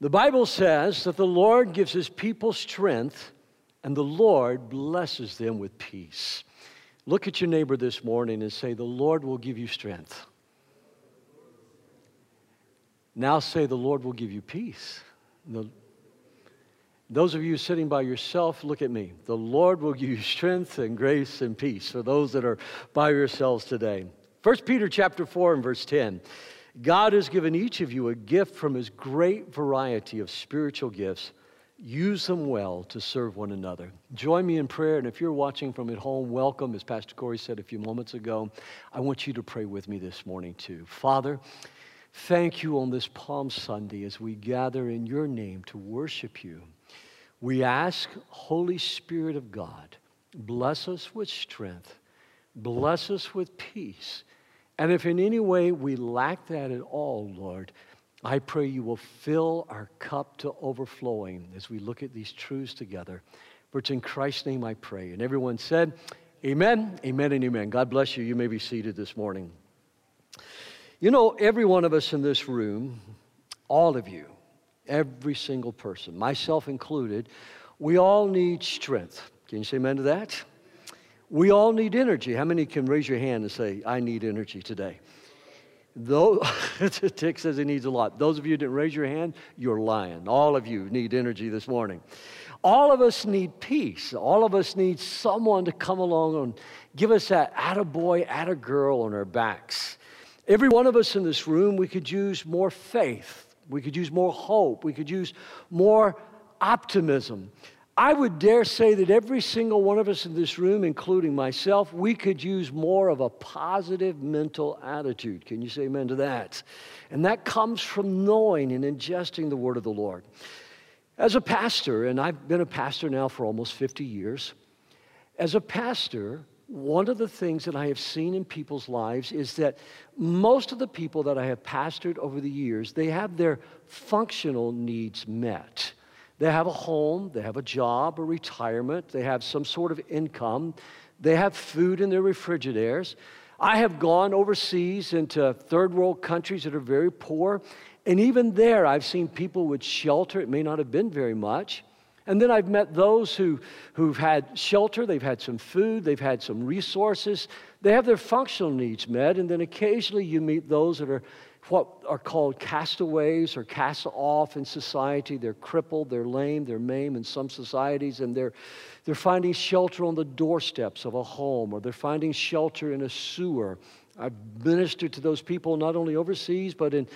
The Bible says that the Lord gives his people strength and the Lord blesses them with peace. Look at your neighbor this morning and say, The Lord will give you strength. Now say, The Lord will give you peace. The, those of you sitting by yourself, look at me. The Lord will give you strength and grace and peace for those that are by yourselves today. 1 Peter chapter 4 and verse 10. God has given each of you a gift from his great variety of spiritual gifts. Use them well to serve one another. Join me in prayer, and if you're watching from at home, welcome. As Pastor Corey said a few moments ago, I want you to pray with me this morning too. Father, thank you on this Palm Sunday as we gather in your name to worship you. We ask, Holy Spirit of God, bless us with strength, bless us with peace and if in any way we lack that at all, Lord, I pray you will fill our cup to overflowing as we look at these truths together. For it's in Christ's name I pray. And everyone said, Amen, amen, and amen. God bless you. You may be seated this morning. You know, every one of us in this room, all of you, every single person, myself included, we all need strength. Can you say amen to that? We all need energy. How many can raise your hand and say, I need energy today? Though Tick says he needs a lot. Those of you that didn't raise your hand, you're lying. All of you need energy this morning. All of us need peace. All of us need someone to come along and give us that attaboy, attagirl on our backs. Every one of us in this room, we could use more faith. We could use more hope. We could use more optimism. I would dare say that every single one of us in this room, including myself, we could use more of a positive mental attitude. Can you say amen to that? And that comes from knowing and ingesting the word of the Lord. As a pastor, and I've been a pastor now for almost 50 years, as a pastor, one of the things that I have seen in people's lives is that most of the people that I have pastored over the years, they have their functional needs met. They have a home, they have a job, a retirement, they have some sort of income, they have food in their refrigerators. I have gone overseas into third world countries that are very poor, and even there I've seen people with shelter. It may not have been very much. And then I've met those who, who've had shelter, they've had some food, they've had some resources, they have their functional needs met. And then occasionally you meet those that are what are called castaways or cast off in society. They're crippled, they're lame, they're maimed in some societies, and they're, they're finding shelter on the doorsteps of a home or they're finding shelter in a sewer. I've ministered to those people not only overseas, but in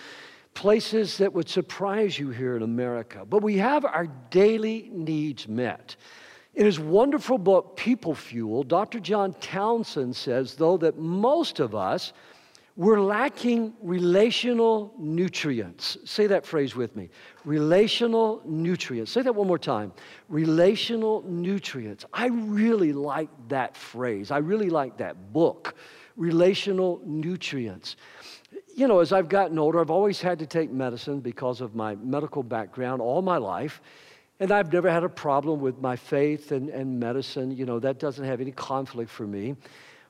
places that would surprise you here in America. But we have our daily needs met. In his wonderful book, People Fuel, Dr. John Townsend says, though, that most of us, we're lacking relational nutrients. Say that phrase with me. Relational nutrients. Say that one more time. Relational nutrients. I really like that phrase. I really like that book. Relational nutrients. You know, as I've gotten older, I've always had to take medicine because of my medical background all my life. And I've never had a problem with my faith and, and medicine. You know, that doesn't have any conflict for me.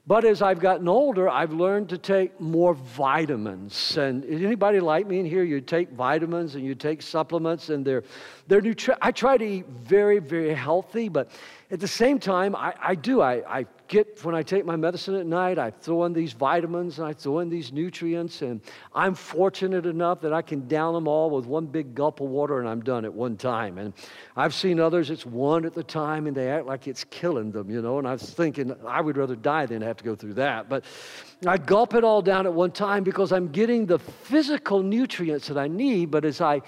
But as I've gotten older, I've learned to take more vitamins. And anybody like me in here, you take vitamins and you take supplements, and they're, they're nutri- I try to eat very, very healthy, but at the same time, I, I do. I, I get, when I take my medicine at night, I throw in these vitamins and I throw in these nutrients, and I'm fortunate enough that I can down them all with one big gulp of water and I'm done at one time. And I've seen others, it's one at the time, and they act like it's killing them, you know, and I was thinking I would rather die than have to go through that. But I gulp it all down at one time because I'm getting the physical nutrients that I need, but as I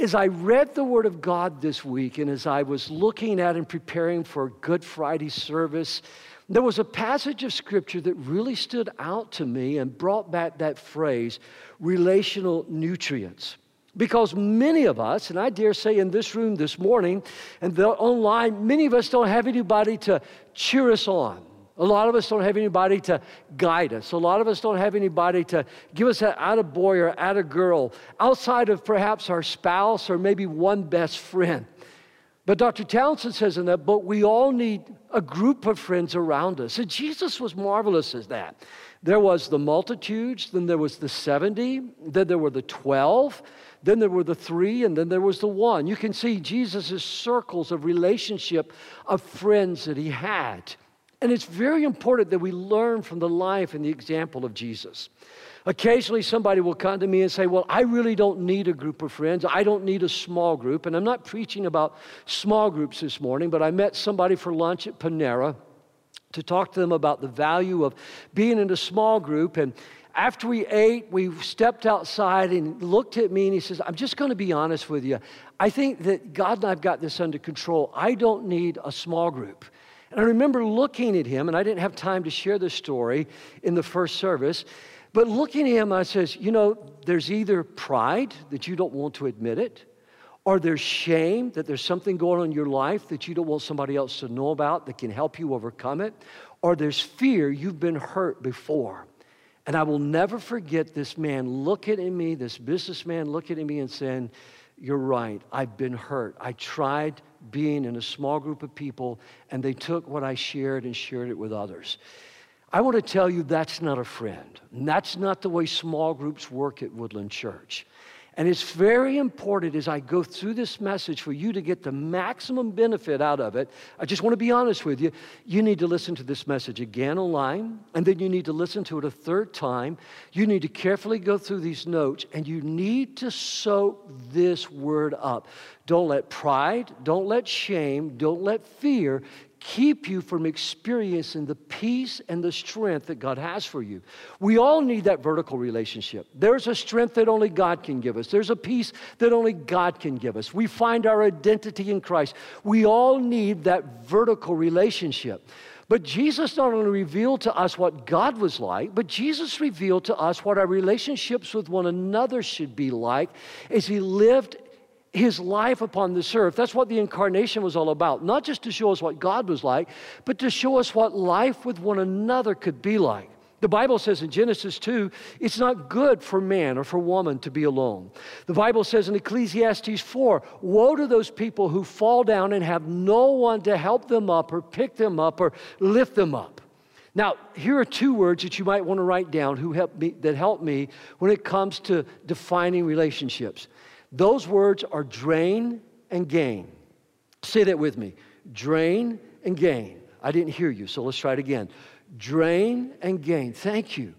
as I read the Word of God this week and as I was looking at and preparing for Good Friday service, there was a passage of Scripture that really stood out to me and brought back that phrase, relational nutrients. Because many of us, and I dare say in this room this morning and online, many of us don't have anybody to cheer us on. A lot of us don't have anybody to guide us. A lot of us don't have anybody to give us that out of boy or out of girl outside of perhaps our spouse or maybe one best friend. But Dr. Townsend says in that book, we all need a group of friends around us. And Jesus was marvelous as that. There was the multitudes, then there was the 70, then there were the 12, then there were the three, and then there was the one. You can see Jesus' circles of relationship of friends that he had. And it's very important that we learn from the life and the example of Jesus. Occasionally, somebody will come to me and say, Well, I really don't need a group of friends. I don't need a small group. And I'm not preaching about small groups this morning, but I met somebody for lunch at Panera to talk to them about the value of being in a small group. And after we ate, we stepped outside and looked at me and he says, I'm just going to be honest with you. I think that God and I've got this under control. I don't need a small group. And I remember looking at him, and I didn't have time to share the story in the first service. But looking at him, I says, you know, there's either pride that you don't want to admit it, or there's shame that there's something going on in your life that you don't want somebody else to know about that can help you overcome it, or there's fear you've been hurt before. And I will never forget this man looking at me, this businessman looking at me and saying, You're right, I've been hurt. I tried being in a small group of people, and they took what I shared and shared it with others. I want to tell you that's not a friend. And that's not the way small groups work at Woodland Church. And it's very important as I go through this message for you to get the maximum benefit out of it. I just want to be honest with you. You need to listen to this message again online, and then you need to listen to it a third time. You need to carefully go through these notes, and you need to soak this word up. Don't let pride, don't let shame, don't let fear keep you from experiencing the peace and the strength that God has for you. We all need that vertical relationship. There's a strength that only God can give us, there's a peace that only God can give us. We find our identity in Christ. We all need that vertical relationship. But Jesus not only revealed to us what God was like, but Jesus revealed to us what our relationships with one another should be like as he lived his life upon this earth. That's what the incarnation was all about. Not just to show us what God was like, but to show us what life with one another could be like. The Bible says in Genesis 2, it's not good for man or for woman to be alone. The Bible says in Ecclesiastes 4, woe to those people who fall down and have no one to help them up or pick them up or lift them up. Now, here are two words that you might want to write down who help me, that help me when it comes to defining relationships. Those words are drain and gain. Say that with me drain and gain. I didn't hear you, so let's try it again. Drain and gain. Thank you.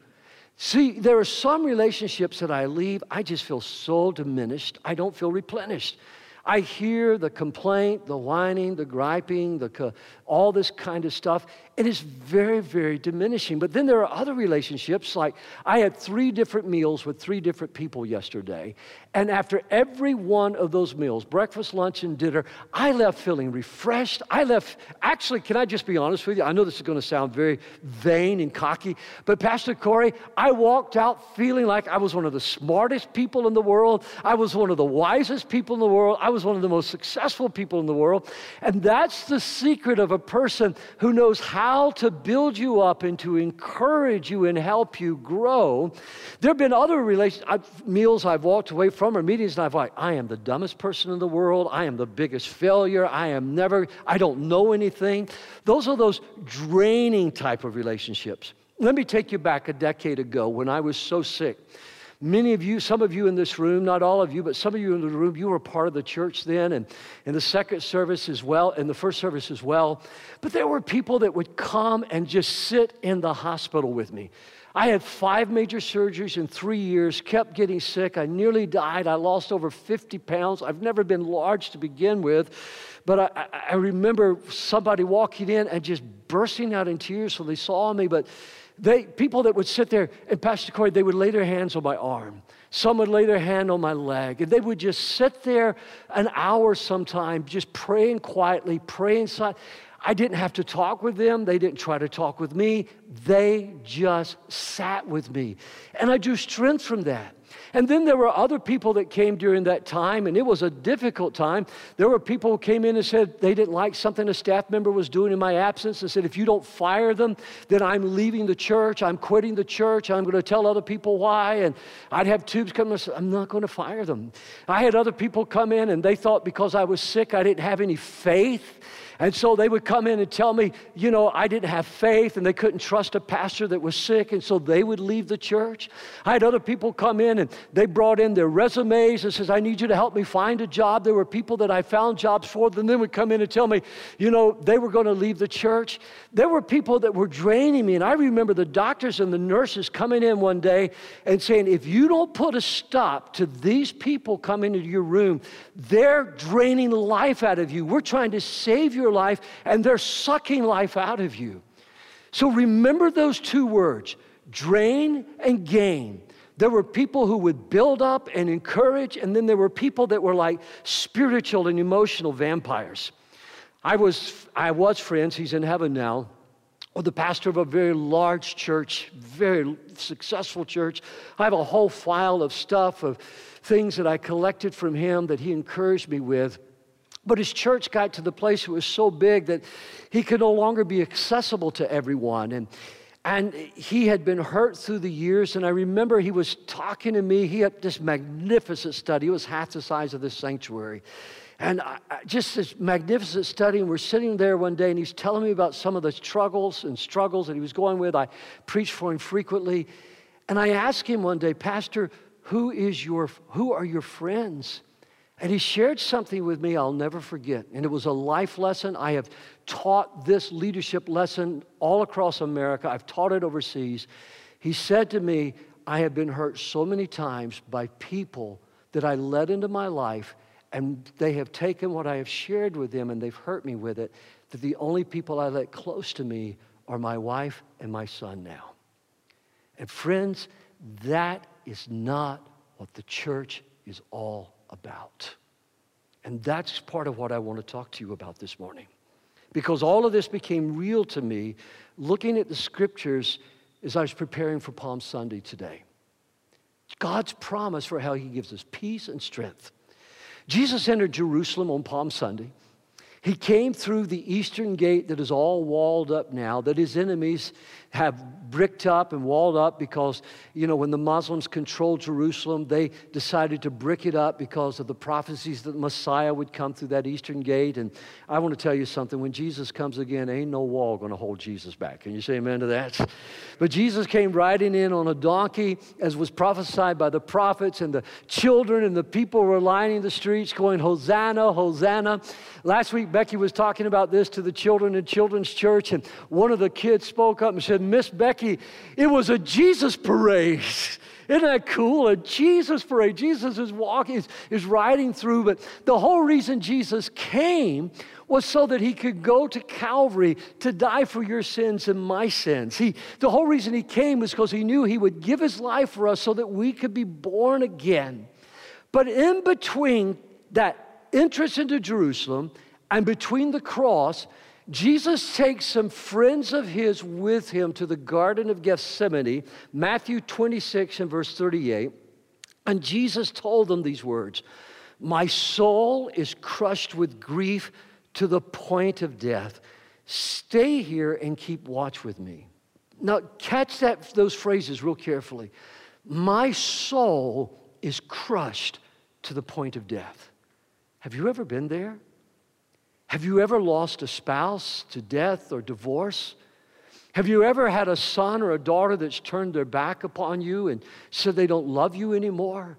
See, there are some relationships that I leave, I just feel so diminished. I don't feel replenished. I hear the complaint, the whining, the griping, the, all this kind of stuff. It is very, very diminishing. But then there are other relationships, like I had three different meals with three different people yesterday. And after every one of those meals, breakfast, lunch, and dinner, I left feeling refreshed. I left, actually, can I just be honest with you? I know this is going to sound very vain and cocky, but Pastor Corey, I walked out feeling like I was one of the smartest people in the world. I was one of the wisest people in the world. I was one of the most successful people in the world. And that's the secret of a person who knows how to build you up and to encourage you and help you grow. There have been other relations, meals I've walked away from or meetings and I've like, I am the dumbest person in the world. I am the biggest failure. I am never, I don't know anything. Those are those draining type of relationships. Let me take you back a decade ago when I was so sick. Many of you, some of you in this room, not all of you, but some of you in the room, you were part of the church then and in the second service as well, in the first service as well. But there were people that would come and just sit in the hospital with me. I had five major surgeries in three years, kept getting sick. I nearly died. I lost over 50 pounds. I've never been large to begin with. But I, I remember somebody walking in and just bursting out in tears when they saw me. But they, people that would sit there, and Pastor Corey, they would lay their hands on my arm. Some would lay their hand on my leg. And they would just sit there an hour sometime, just praying quietly, praying silently. I didn't have to talk with them. They didn't try to talk with me. They just sat with me. And I drew strength from that. And then there were other people that came during that time, and it was a difficult time. There were people who came in and said they didn't like something a staff member was doing in my absence and said, if you don't fire them, then I'm leaving the church, I'm quitting the church, I'm going to tell other people why. And I'd have tubes come and say, I'm not going to fire them. I had other people come in and they thought because I was sick, I didn't have any faith. And so they would come in and tell me, you know, I didn't have faith and they couldn't trust a pastor that was sick, and so they would leave the church. I had other people come in and they brought in their resumes and says, I need you to help me find a job. There were people that I found jobs for, then they would come in and tell me, you know, they were going to leave the church. There were people that were draining me, and I remember the doctors and the nurses coming in one day and saying, if you don't put a stop to these people coming into your room, they're draining life out of you. We're trying to save your life and they're sucking life out of you. So remember those two words drain and gain. There were people who would build up and encourage, and then there were people that were like spiritual and emotional vampires. I was, I was friends, he's in heaven now, with the pastor of a very large church, very successful church. I have a whole file of stuff, of things that I collected from him that he encouraged me with. But his church got to the place it was so big that he could no longer be accessible to everyone. And, and he had been hurt through the years. And I remember he was talking to me. He had this magnificent study, it was half the size of this sanctuary. And I, just this magnificent study, and we're sitting there one day, and he's telling me about some of the struggles and struggles that he was going with. I preached for him frequently. And I asked him one day, Pastor, who, is your, who are your friends? And he shared something with me I'll never forget. And it was a life lesson. I have taught this leadership lesson all across America, I've taught it overseas. He said to me, I have been hurt so many times by people that I led into my life, and they have taken what I have shared with them and they've hurt me with it. That the only people I let close to me are my wife and my son now. And friends, that is not what the church is all about. And that's part of what I want to talk to you about this morning. Because all of this became real to me looking at the scriptures as I was preparing for Palm Sunday today. God's promise for how He gives us peace and strength. Jesus entered Jerusalem on Palm Sunday. He came through the eastern gate that is all walled up now, that his enemies have bricked up and walled up because, you know, when the Muslims controlled Jerusalem, they decided to brick it up because of the prophecies that Messiah would come through that eastern gate. And I want to tell you something when Jesus comes again, ain't no wall going to hold Jesus back. Can you say amen to that? But Jesus came riding in on a donkey, as was prophesied by the prophets, and the children and the people were lining the streets going, Hosanna, Hosanna. Last week, Becky was talking about this to the children in children's church, and one of the kids spoke up and said, Miss Becky, it was a Jesus parade. Isn't that cool? A Jesus parade. Jesus is walking, is, is riding through, but the whole reason Jesus came was so that he could go to Calvary to die for your sins and my sins. He, the whole reason he came was because he knew he would give his life for us so that we could be born again. But in between that entrance into Jerusalem and between the cross, Jesus takes some friends of his with him to the Garden of Gethsemane, Matthew 26 and verse 38. And Jesus told them these words My soul is crushed with grief to the point of death. Stay here and keep watch with me. Now, catch that, those phrases real carefully. My soul is crushed to the point of death. Have you ever been there? Have you ever lost a spouse to death or divorce? Have you ever had a son or a daughter that's turned their back upon you and said they don't love you anymore?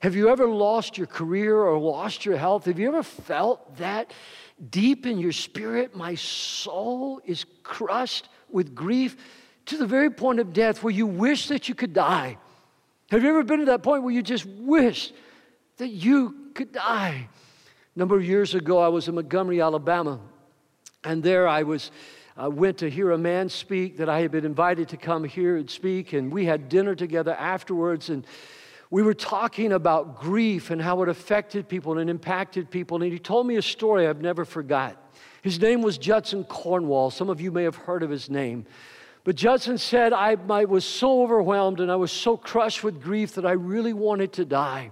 Have you ever lost your career or lost your health? Have you ever felt that deep in your spirit? My soul is crushed with grief to the very point of death where you wish that you could die. Have you ever been to that point where you just wish that you could die? A number of years ago, I was in Montgomery, Alabama, and there I was. I went to hear a man speak that I had been invited to come here and speak, and we had dinner together afterwards, and we were talking about grief and how it affected people and impacted people. And he told me a story I've never forgot. His name was Judson Cornwall. Some of you may have heard of his name. But Judson said, I, I was so overwhelmed and I was so crushed with grief that I really wanted to die.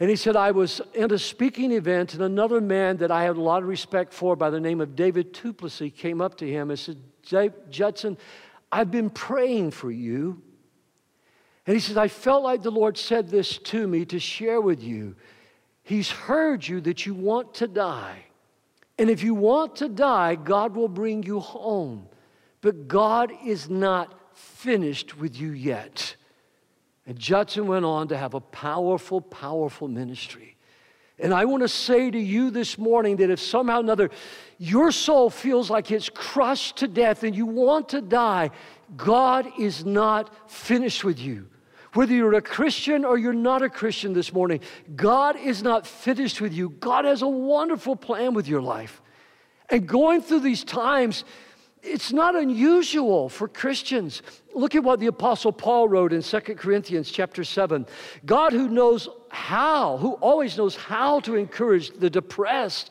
And he said, I was in a speaking event, and another man that I had a lot of respect for by the name of David du Plessis came up to him and said, Judson, I've been praying for you. And he says, I felt like the Lord said this to me to share with you. He's heard you that you want to die. And if you want to die, God will bring you home. But God is not finished with you yet. And Judson went on to have a powerful, powerful ministry. And I want to say to you this morning that if somehow or another your soul feels like it's crushed to death and you want to die, God is not finished with you. Whether you're a Christian or you're not a Christian this morning, God is not finished with you. God has a wonderful plan with your life. And going through these times, it's not unusual for Christians. Look at what the apostle Paul wrote in 2 Corinthians chapter 7. God who knows how, who always knows how to encourage the depressed,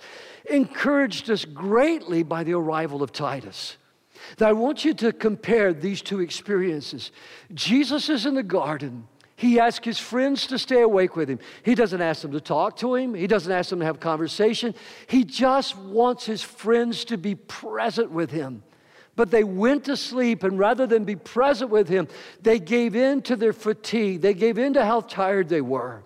encouraged us greatly by the arrival of Titus. Now I want you to compare these two experiences. Jesus is in the garden. He asks his friends to stay awake with him. He doesn't ask them to talk to him. He doesn't ask them to have conversation. He just wants his friends to be present with him. But they went to sleep, and rather than be present with him, they gave in to their fatigue. They gave in to how tired they were.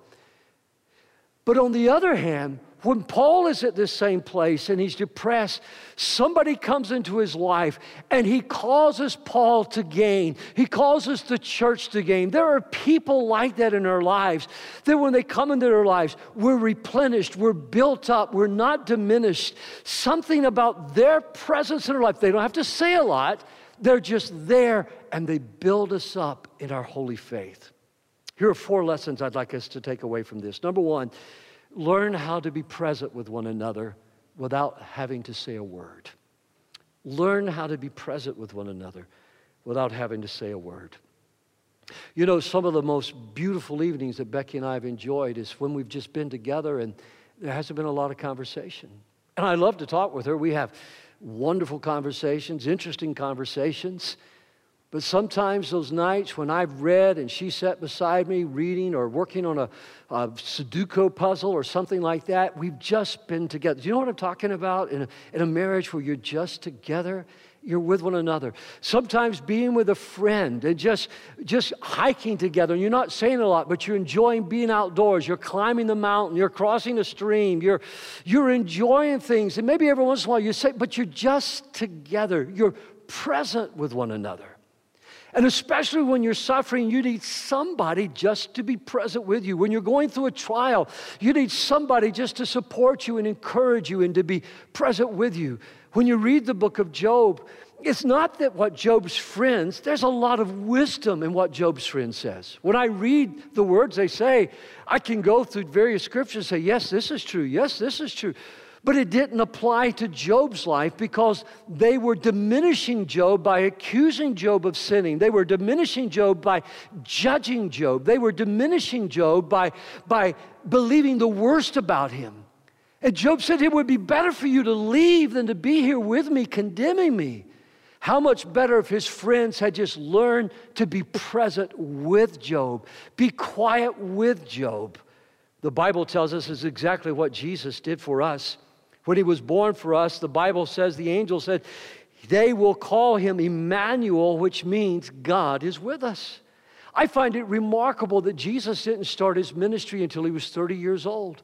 But on the other hand, when Paul is at this same place and he's depressed, somebody comes into his life and he causes Paul to gain. He causes the church to gain. There are people like that in our lives that when they come into our lives, we're replenished, we're built up, we're not diminished. Something about their presence in our life, they don't have to say a lot, they're just there and they build us up in our holy faith. Here are four lessons I'd like us to take away from this. Number one, Learn how to be present with one another without having to say a word. Learn how to be present with one another without having to say a word. You know, some of the most beautiful evenings that Becky and I have enjoyed is when we've just been together and there hasn't been a lot of conversation. And I love to talk with her. We have wonderful conversations, interesting conversations. But sometimes those nights when I've read and she sat beside me reading or working on a, a, Sudoku puzzle or something like that, we've just been together. Do you know what I'm talking about? In a, in a marriage where you're just together, you're with one another. Sometimes being with a friend and just, just hiking together, you're not saying a lot, but you're enjoying being outdoors. You're climbing the mountain, you're crossing a stream, you're, you're enjoying things. And maybe every once in a while you say, but you're just together, you're present with one another. And especially when you're suffering, you need somebody just to be present with you. When you're going through a trial, you need somebody just to support you and encourage you and to be present with you. When you read the book of Job, it's not that what Job's friends, there's a lot of wisdom in what Job's friend says. When I read the words they say, I can go through various scriptures and say, yes, this is true. Yes, this is true. But it didn't apply to Job's life because they were diminishing Job by accusing Job of sinning. They were diminishing Job by judging Job. They were diminishing Job by, by believing the worst about him. And Job said, It would be better for you to leave than to be here with me, condemning me. How much better if his friends had just learned to be present with Job, be quiet with Job. The Bible tells us is exactly what Jesus did for us. When he was born for us, the Bible says, the angel said, they will call him Emmanuel, which means God is with us. I find it remarkable that Jesus didn't start his ministry until he was 30 years old.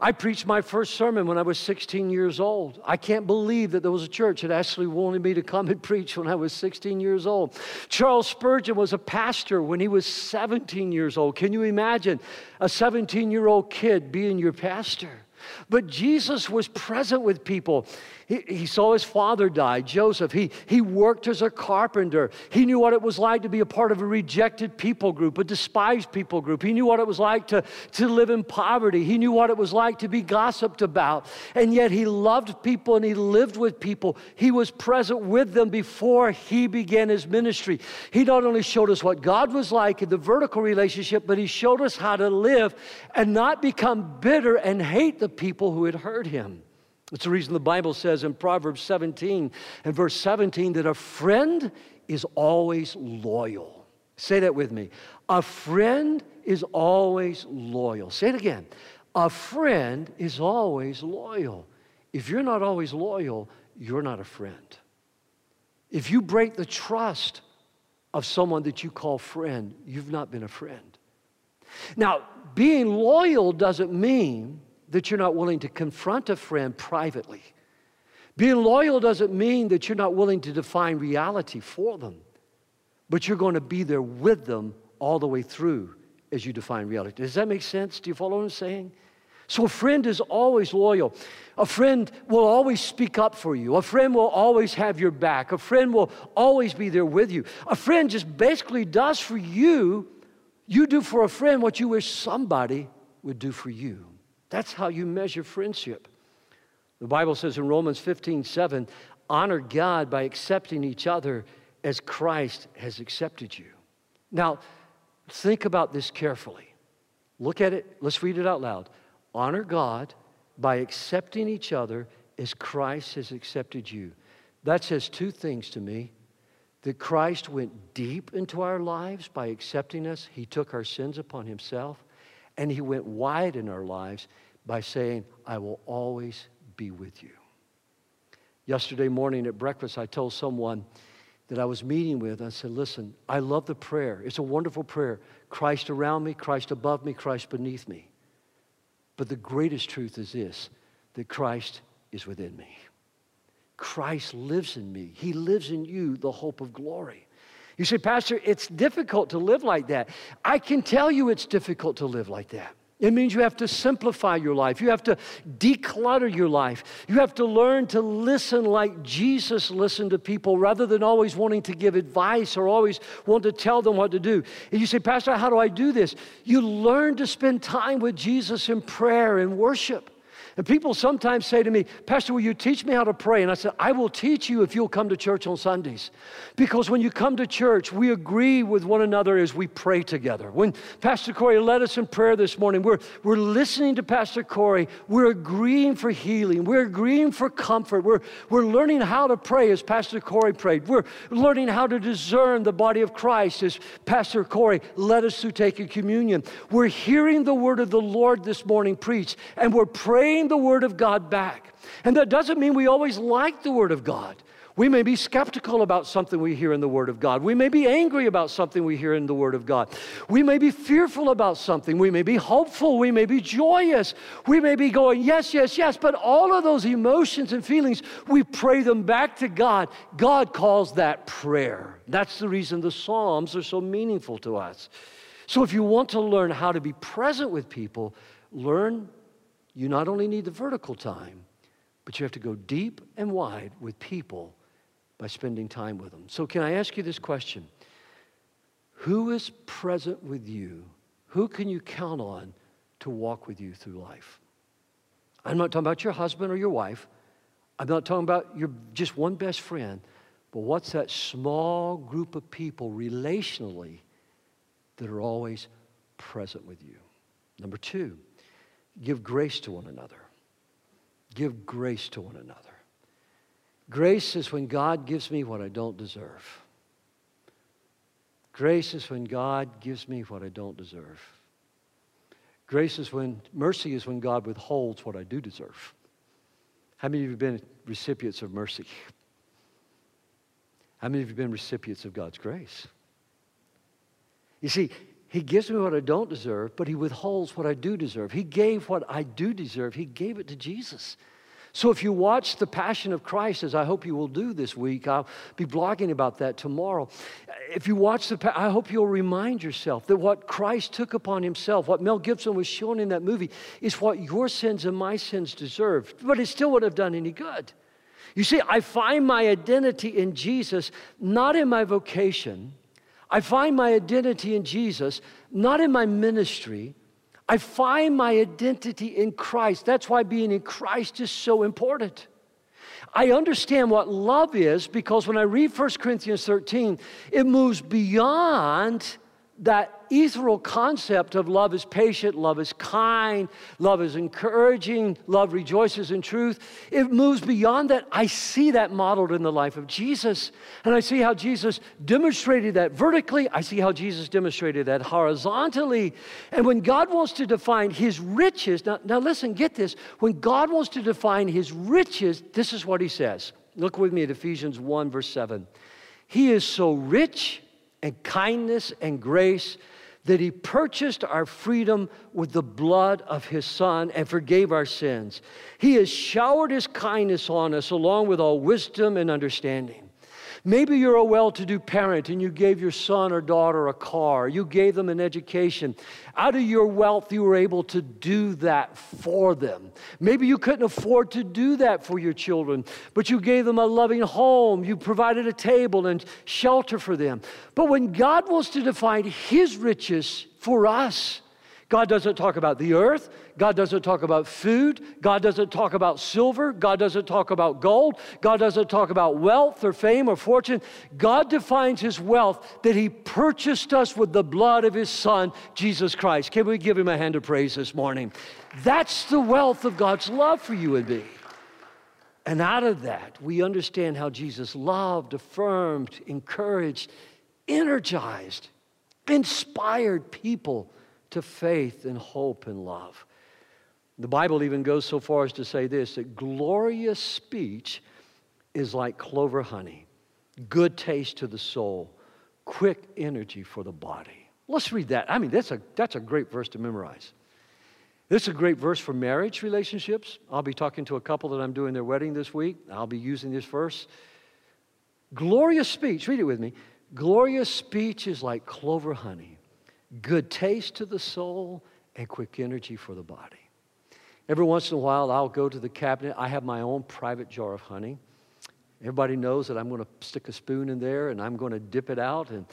I preached my first sermon when I was 16 years old. I can't believe that there was a church that actually wanted me to come and preach when I was 16 years old. Charles Spurgeon was a pastor when he was 17 years old. Can you imagine a 17 year old kid being your pastor? But Jesus was present with people. He, he, saw his father die, Joseph. He, he worked as a carpenter. He knew what it was like to be a part of a rejected people group, a despised people group. He knew what it was like to, to live in poverty. He knew what it was like to be gossiped about. And yet he loved people and he lived with people. He was present with them before he began his ministry. He not only showed us what God was like in the vertical relationship, but he showed us how to live and not become bitter and hate the people who had hurt him. It's the reason the Bible says in Proverbs 17 and verse 17 that a friend is always loyal. Say that with me. A friend is always loyal. Say it again. A friend is always loyal. If you're not always loyal, you're not a friend. If you break the trust of someone that you call friend, you've not been a friend. Now, being loyal doesn't mean that you're not willing to confront a friend privately. Being loyal doesn't mean that you're not willing to define reality for them, but you're going to be there with them all the way through as you define reality. Does that make sense? Do you follow what I'm saying? So a friend is always loyal. A friend will always speak up for you. A friend will always have your back. A friend will always be there with you. A friend just basically does for you, you do for a friend what you wish somebody would do for you. That's how you measure friendship. The Bible says in Romans 15 7, honor God by accepting each other as Christ has accepted you. Now, think about this carefully. Look at it. Let's read it out loud. Honor God by accepting each other as Christ has accepted you. That says two things to me that Christ went deep into our lives by accepting us, He took our sins upon Himself, and He went wide in our lives by saying, I will always be with you. Yesterday morning at breakfast, I told someone that I was meeting with, I said, Listen, I love the prayer. It's a wonderful prayer. Christ around me, Christ above me, Christ beneath me. But the greatest truth is this that Christ is within me. Christ lives in me. He lives in you, the hope of glory. You say, Pastor, it's difficult to live like that. I can tell you it's difficult to live like that. It means you have to simplify your life. You have to declutter your life. You have to learn to listen like Jesus listened to people rather than always wanting to give advice or always want to tell them what to do. And you say, Pastor, how do I do this? You learn to spend time with Jesus in prayer and worship. And people sometimes say to me, Pastor, will you teach me how to pray? And I said, I will teach you if you'll come to church on Sundays. Because when you come to church, we agree with one another as we pray together. When Pastor Corey led us in prayer this morning, we're, we're listening to Pastor Corey. We're agreeing for healing. We're agreeing for comfort. We're, we're learning how to pray as Pastor Corey prayed. We're learning how to discern the body of Christ as Pastor Corey led us through taking communion. We're hearing the word of the Lord this morning preached, and we're praying the Word of God back. And that doesn't mean we always like the Word of God. We may be skeptical about something we hear in the Word of God. We may be angry about something we hear in the Word of God. We may be fearful about something. We may be hopeful. We may be joyous. We may be going, yes, yes, yes. But all of those emotions and feelings, we pray them back to God. God calls that prayer. That's the reason the Psalms are so meaningful to us. So if you want to learn how to be present with people, learn you not only need the vertical time, but you have to go deep and wide with people by spending time with them. So, can I ask you this question? Who is present with you? Who can you count on to walk with you through life? I'm not talking about your husband or your wife. I'm not talking about your just one best friend. But what's that small group of people relationally that are always present with you? Number two, Give grace to one another. Give grace to one another. Grace is when God gives me what I don't deserve. Grace is when God gives me what I don't deserve. Grace is when, mercy is when God withholds what I do deserve. How many of you have been recipients of mercy? How many of you have been recipients of God's grace? You see, he gives me what I don't deserve, but He withholds what I do deserve. He gave what I do deserve, He gave it to Jesus. So if you watch The Passion of Christ, as I hope you will do this week, I'll be blogging about that tomorrow. If you watch the, I hope you'll remind yourself that what Christ took upon himself, what Mel Gibson was showing in that movie, is what your sins and my sins deserved, but it still wouldn't have done any good. You see, I find my identity in Jesus, not in my vocation, I find my identity in Jesus, not in my ministry. I find my identity in Christ. That's why being in Christ is so important. I understand what love is because when I read 1 Corinthians 13, it moves beyond that ethereal concept of love is patient, love is kind, love is encouraging, love rejoices in truth, it moves beyond that. I see that modeled in the life of Jesus. And I see how Jesus demonstrated that vertically, I see how Jesus demonstrated that horizontally. And when God wants to define his riches, now, now listen, get this. When God wants to define his riches, this is what he says. Look with me at Ephesians 1, verse 7. He is so rich and kindness and grace that he purchased our freedom with the blood of his son and forgave our sins. He has showered his kindness on us along with all wisdom and understanding. Maybe you're a well to do parent and you gave your son or daughter a car, you gave them an education. Out of your wealth, you were able to do that for them. Maybe you couldn't afford to do that for your children, but you gave them a loving home, you provided a table and shelter for them. But when God wants to define His riches for us, God doesn't talk about the earth. God doesn't talk about food. God doesn't talk about silver. God doesn't talk about gold. God doesn't talk about wealth or fame or fortune. God defines his wealth that he purchased us with the blood of his son, Jesus Christ. Can we give him a hand of praise this morning? That's the wealth of God's love for you and me. And out of that, we understand how Jesus loved, affirmed, encouraged, energized, inspired people to faith and hope and love. The Bible even goes so far as to say this that glorious speech is like clover honey, good taste to the soul, quick energy for the body. Let's read that. I mean, that's a, that's a great verse to memorize. This is a great verse for marriage relationships. I'll be talking to a couple that I'm doing their wedding this week. I'll be using this verse. Glorious speech, read it with me. Glorious speech is like clover honey, good taste to the soul, and quick energy for the body. Every once in a while, I'll go to the cabinet. I have my own private jar of honey. Everybody knows that I'm going to stick a spoon in there and I'm going to dip it out. And,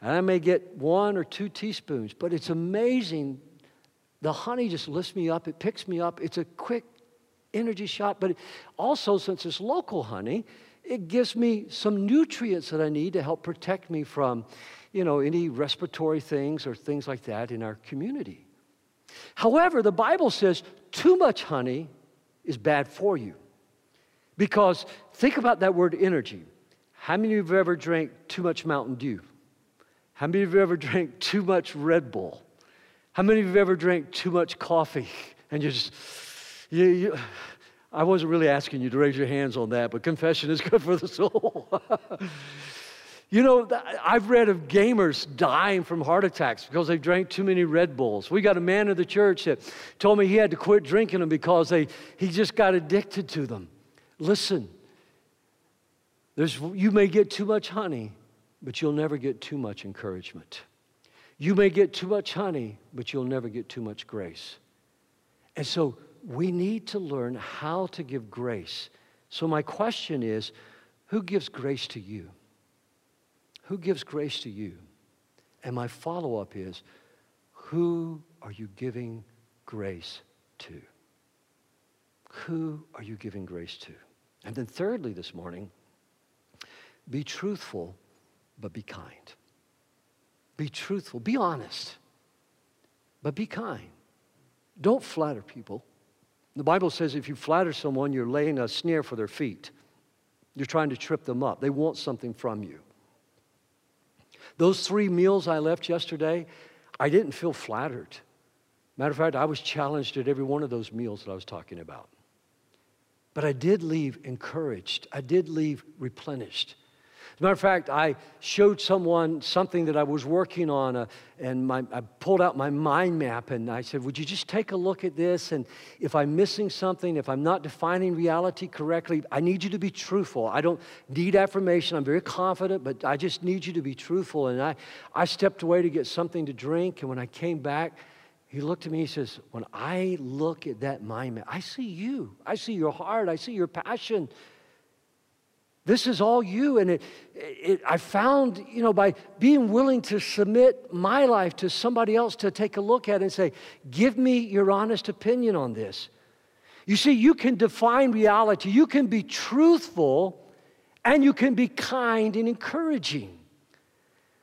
and I may get one or two teaspoons, but it's amazing. The honey just lifts me up, it picks me up. It's a quick energy shot, but also, since it's local honey, it gives me some nutrients that I need to help protect me from you know, any respiratory things or things like that in our community. However, the Bible says too much honey is bad for you. Because think about that word energy. How many of you have ever drank too much Mountain Dew? How many of you have ever drank too much Red Bull? How many of you have ever drank too much coffee? And you just, you, you, I wasn't really asking you to raise your hands on that, but confession is good for the soul. You know, I've read of gamers dying from heart attacks because they drank too many Red Bulls. We got a man in the church that told me he had to quit drinking them because they, he just got addicted to them. Listen, there's, you may get too much honey, but you'll never get too much encouragement. You may get too much honey, but you'll never get too much grace. And so we need to learn how to give grace. So, my question is who gives grace to you? Who gives grace to you? And my follow up is, who are you giving grace to? Who are you giving grace to? And then, thirdly, this morning, be truthful, but be kind. Be truthful, be honest, but be kind. Don't flatter people. The Bible says if you flatter someone, you're laying a snare for their feet. You're trying to trip them up. They want something from you. Those three meals I left yesterday, I didn't feel flattered. Matter of fact, I was challenged at every one of those meals that I was talking about. But I did leave encouraged. I did leave replenished. Matter of fact, I showed someone something that I was working on, uh, and my, I pulled out my mind map and I said, Would you just take a look at this? And if I'm missing something, if I'm not defining reality correctly, I need you to be truthful. I don't need affirmation. I'm very confident, but I just need you to be truthful. And I, I stepped away to get something to drink, and when I came back, he looked at me, he says, When I look at that mind map, I see you. I see your heart. I see your passion. This is all you. And it, it, I found, you know, by being willing to submit my life to somebody else to take a look at and say, give me your honest opinion on this. You see, you can define reality, you can be truthful, and you can be kind and encouraging.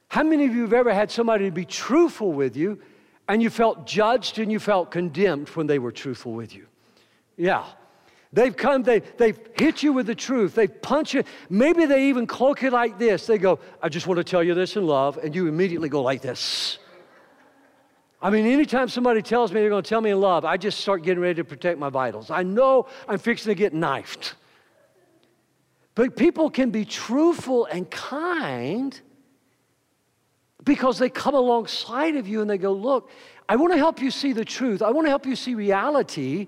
How many of you have ever had somebody be truthful with you and you felt judged and you felt condemned when they were truthful with you? Yeah. They've come, they, they've hit you with the truth. They punch you. Maybe they even cloak it like this. They go, I just want to tell you this in love. And you immediately go like this. I mean, anytime somebody tells me they're going to tell me in love, I just start getting ready to protect my vitals. I know I'm fixing to get knifed. But people can be truthful and kind because they come alongside of you and they go, Look, I want to help you see the truth. I want to help you see reality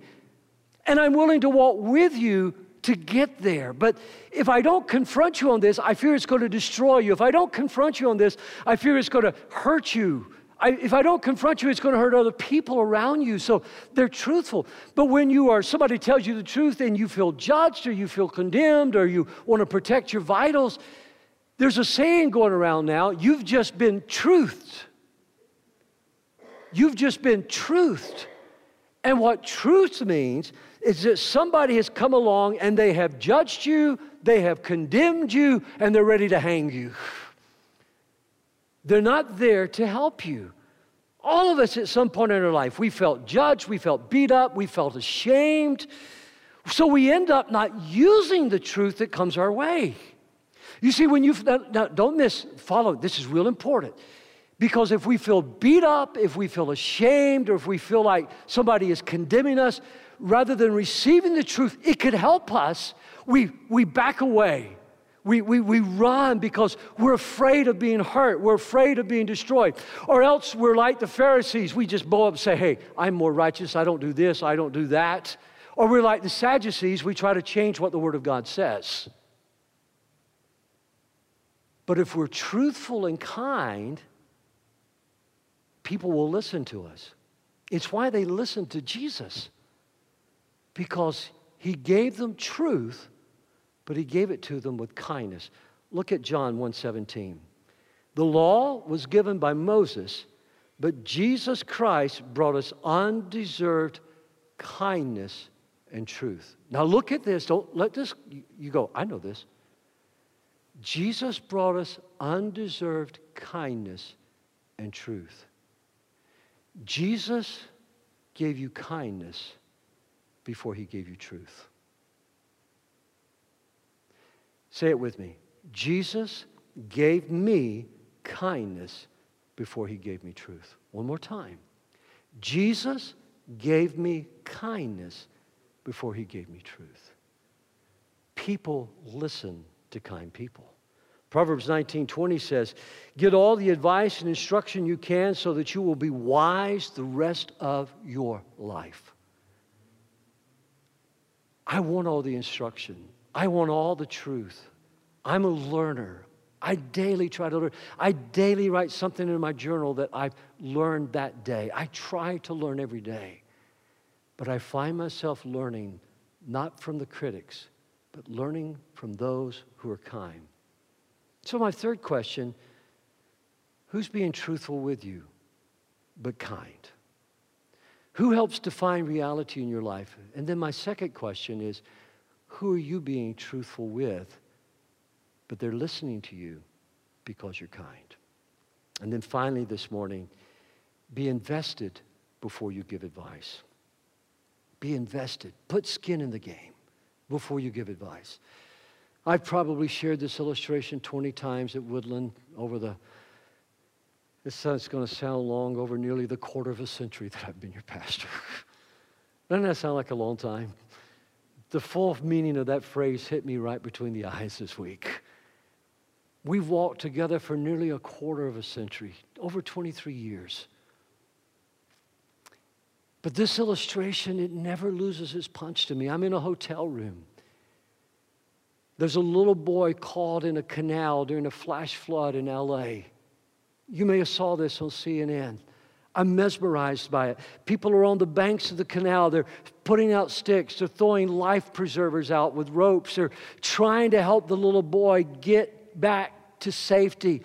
and I'm willing to walk with you to get there. But if I don't confront you on this, I fear it's going to destroy you. If I don't confront you on this, I fear it's going to hurt you. I, if I don't confront you, it's going to hurt other people around you. So they're truthful. But when you are, somebody tells you the truth and you feel judged or you feel condemned or you want to protect your vitals, there's a saying going around now you've just been truthed. You've just been truthed. And what truth means is that somebody has come along and they have judged you, they have condemned you, and they're ready to hang you. They're not there to help you. All of us at some point in our life, we felt judged, we felt beat up, we felt ashamed. So we end up not using the truth that comes our way. You see, when you, now, don't miss, follow, this is real important. Because if we feel beat up, if we feel ashamed, or if we feel like somebody is condemning us, rather than receiving the truth, it could help us. We, we back away. We, we, we run because we're afraid of being hurt. We're afraid of being destroyed. Or else we're like the Pharisees. We just bow up and say, hey, I'm more righteous. I don't do this. I don't do that. Or we're like the Sadducees. We try to change what the Word of God says. But if we're truthful and kind, people will listen to us. It's why they listen to Jesus, because he gave them truth, but he gave it to them with kindness. Look at John 1:17. The law was given by Moses, but Jesus Christ brought us undeserved kindness and truth. Now look at this. Don't let this you go, I know this. Jesus brought us undeserved kindness and truth. Jesus gave you kindness before he gave you truth. Say it with me. Jesus gave me kindness before he gave me truth. One more time. Jesus gave me kindness before he gave me truth. People listen to kind people. Proverbs 19:20 says, "Get all the advice and instruction you can so that you will be wise the rest of your life." I want all the instruction. I want all the truth. I'm a learner. I daily try to learn. I daily write something in my journal that I've learned that day. I try to learn every day. But I find myself learning not from the critics, but learning from those who are kind. So, my third question who's being truthful with you, but kind? Who helps define reality in your life? And then my second question is who are you being truthful with, but they're listening to you because you're kind? And then finally, this morning, be invested before you give advice. Be invested. Put skin in the game before you give advice. I've probably shared this illustration 20 times at Woodland over the, this is going to sound long, over nearly the quarter of a century that I've been your pastor. Doesn't that sound like a long time? The full meaning of that phrase hit me right between the eyes this week. We've walked together for nearly a quarter of a century, over 23 years. But this illustration, it never loses its punch to me. I'm in a hotel room. There's a little boy caught in a canal during a flash flood in LA. You may have saw this on CNN. I'm mesmerized by it. People are on the banks of the canal. They're putting out sticks. They're throwing life preservers out with ropes. They're trying to help the little boy get back to safety.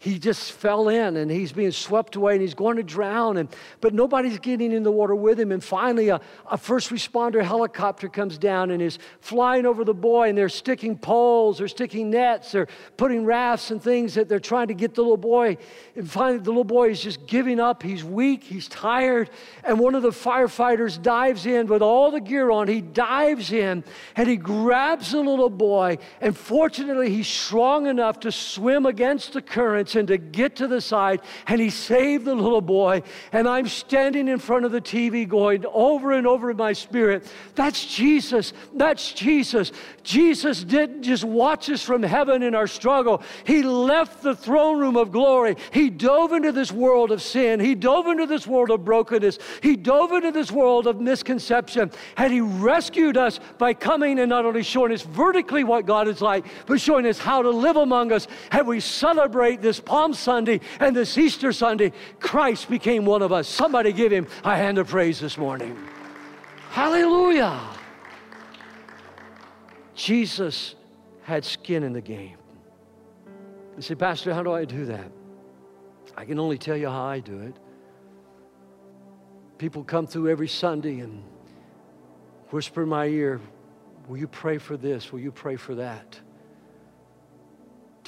He just fell in and he's being swept away and he's going to drown. And but nobody's getting in the water with him. And finally a, a first responder helicopter comes down and is flying over the boy and they're sticking poles they're sticking nets they're putting rafts and things that they're trying to get the little boy. And finally the little boy is just giving up. He's weak. He's tired. And one of the firefighters dives in with all the gear on. He dives in and he grabs the little boy. And fortunately he's strong enough to swim against the current and to get to the side, and he saved the little boy. And I'm standing in front of the TV going over and over in my spirit, That's Jesus. That's Jesus. Jesus didn't just watch us from heaven in our struggle, He left the throne room of glory. He dove into this world of sin, He dove into this world of brokenness, He dove into this world of misconception, and He rescued us by coming and not only showing us vertically what God is like, but showing us how to live among us. And we celebrate this this Palm Sunday and this Easter Sunday, Christ became one of us. Somebody give him a hand of praise this morning. Hallelujah. Jesus had skin in the game. You say, Pastor, how do I do that? I can only tell you how I do it. People come through every Sunday and whisper in my ear, Will you pray for this? Will you pray for that?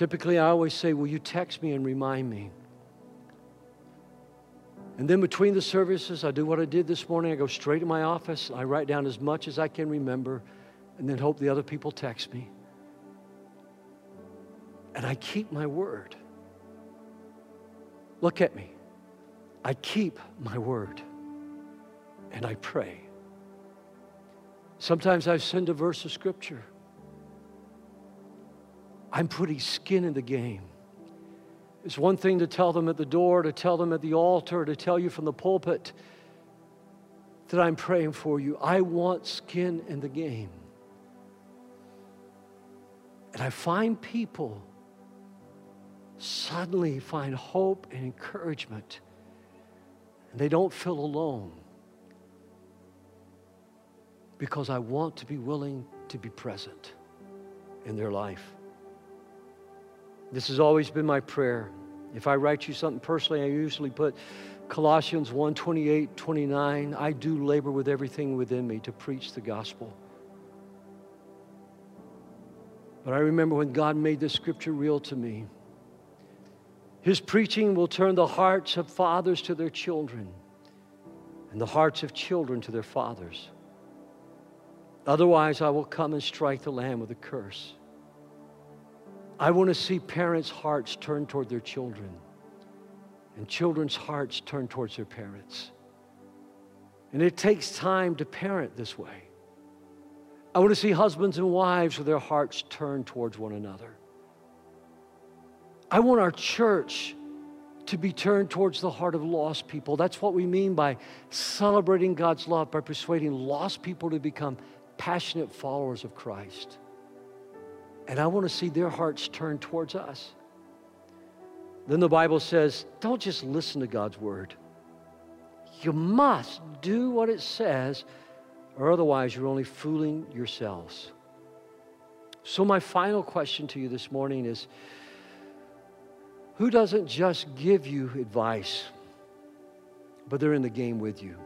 Typically, I always say, Will you text me and remind me? And then between the services, I do what I did this morning. I go straight to my office. I write down as much as I can remember and then hope the other people text me. And I keep my word. Look at me. I keep my word and I pray. Sometimes I send a verse of scripture. I'm putting skin in the game. It's one thing to tell them at the door, to tell them at the altar, to tell you from the pulpit that I'm praying for you. I want skin in the game. And I find people suddenly find hope and encouragement, and they don't feel alone because I want to be willing to be present in their life. This has always been my prayer. If I write you something personally, I usually put Colossians 1 28, 29. I do labor with everything within me to preach the gospel. But I remember when God made this scripture real to me. His preaching will turn the hearts of fathers to their children and the hearts of children to their fathers. Otherwise, I will come and strike the land with a curse. I want to see parents' hearts turn toward their children and children's hearts turn towards their parents. And it takes time to parent this way. I want to see husbands and wives with their hearts turned towards one another. I want our church to be turned towards the heart of lost people. That's what we mean by celebrating God's love, by persuading lost people to become passionate followers of Christ. And I want to see their hearts turn towards us. Then the Bible says, don't just listen to God's word. You must do what it says, or otherwise you're only fooling yourselves. So, my final question to you this morning is who doesn't just give you advice, but they're in the game with you?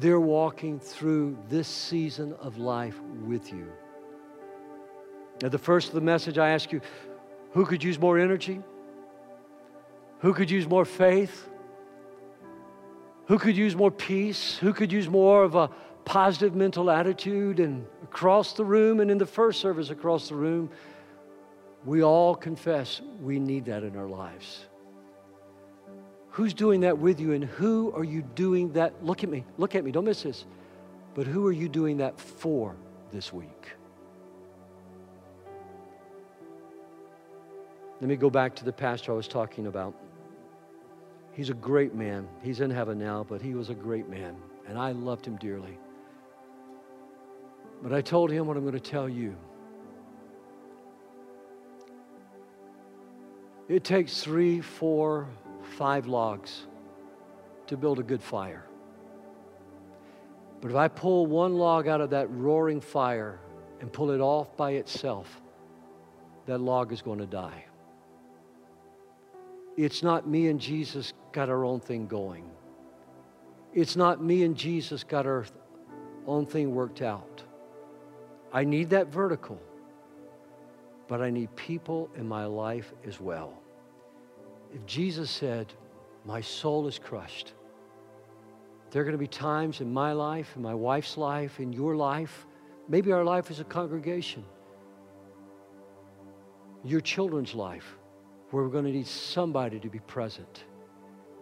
They're walking through this season of life with you. At the first of the message, I ask you who could use more energy? Who could use more faith? Who could use more peace? Who could use more of a positive mental attitude? And across the room, and in the first service across the room, we all confess we need that in our lives. Who's doing that with you, and who are you doing that? Look at me, look at me, don't miss this. But who are you doing that for this week? Let me go back to the pastor I was talking about. He's a great man. He's in heaven now, but he was a great man, and I loved him dearly. But I told him what I'm going to tell you. It takes three, four, five logs to build a good fire. But if I pull one log out of that roaring fire and pull it off by itself, that log is going to die. It's not me and Jesus got our own thing going. It's not me and Jesus got our own thing worked out. I need that vertical, but I need people in my life as well. If Jesus said, My soul is crushed, there are going to be times in my life, in my wife's life, in your life, maybe our life as a congregation, your children's life, where we're going to need somebody to be present.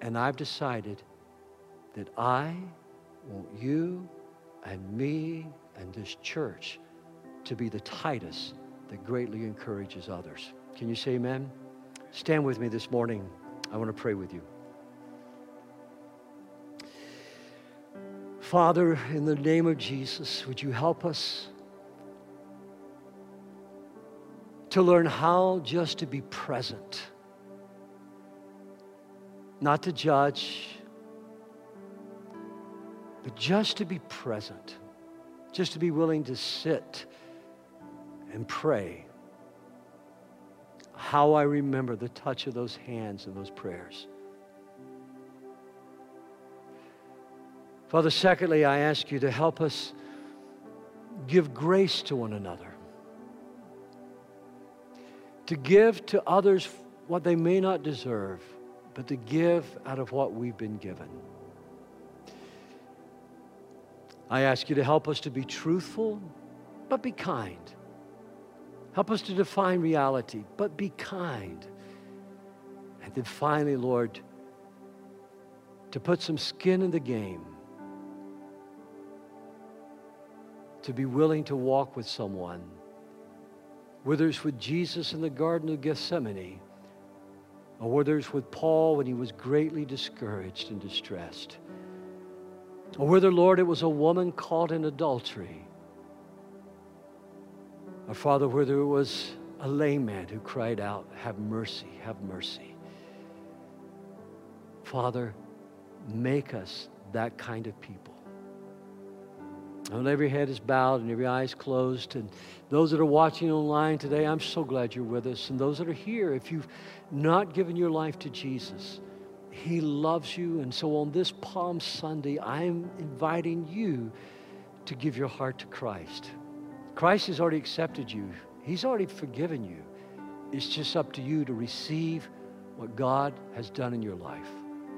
And I've decided that I want you and me and this church to be the Titus that greatly encourages others. Can you say amen? Stand with me this morning. I want to pray with you. Father, in the name of Jesus, would you help us to learn how just to be present, not to judge, but just to be present, just to be willing to sit and pray. How I remember the touch of those hands and those prayers. Father, secondly, I ask you to help us give grace to one another, to give to others what they may not deserve, but to give out of what we've been given. I ask you to help us to be truthful, but be kind. Help us to define reality, but be kind. And then finally, Lord, to put some skin in the game to be willing to walk with someone, whether it's with Jesus in the Garden of Gethsemane, or whether it's with Paul when he was greatly discouraged and distressed, or whether, Lord, it was a woman caught in adultery, or Father, whether it was a layman who cried out, Have mercy, have mercy. Father, make us that kind of people. And every head is bowed and every eye is closed. And those that are watching online today, I'm so glad you're with us. And those that are here, if you've not given your life to Jesus, He loves you. And so on this Palm Sunday, I'm inviting you to give your heart to Christ. Christ has already accepted you, He's already forgiven you. It's just up to you to receive what God has done in your life.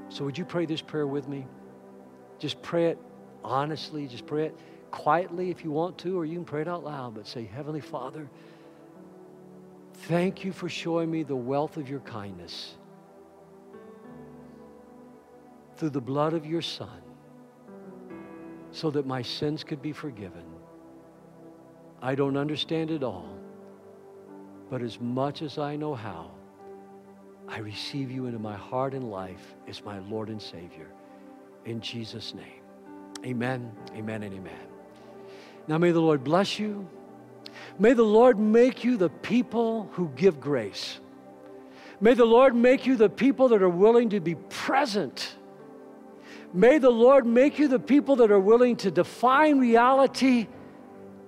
So, would you pray this prayer with me? Just pray it honestly, just pray it quietly if you want to, or you can pray it out loud, but say, Heavenly Father, thank you for showing me the wealth of your kindness through the blood of your Son so that my sins could be forgiven. I don't understand it all, but as much as I know how, I receive you into my heart and life as my Lord and Savior. In Jesus' name. Amen, amen, and amen. Now may the Lord bless you. May the Lord make you the people who give grace. May the Lord make you the people that are willing to be present. May the Lord make you the people that are willing to define reality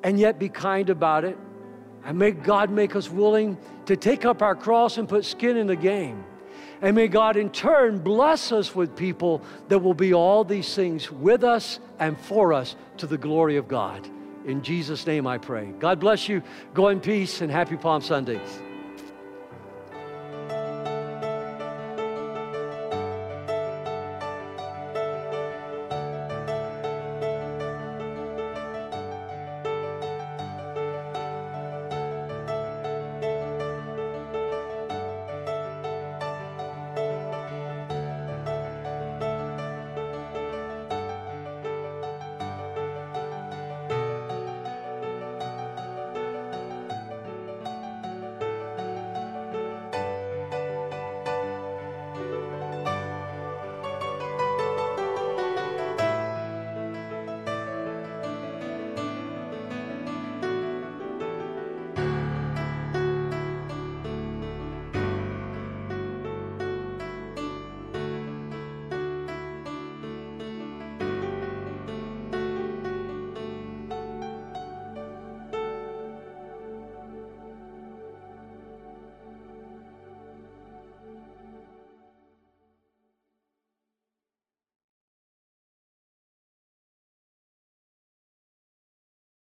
and yet be kind about it. And may God make us willing to take up our cross and put skin in the game. And may God in turn bless us with people that will be all these things with us and for us to the glory of God. In Jesus' name I pray. God bless you. Go in peace and happy Palm Sunday.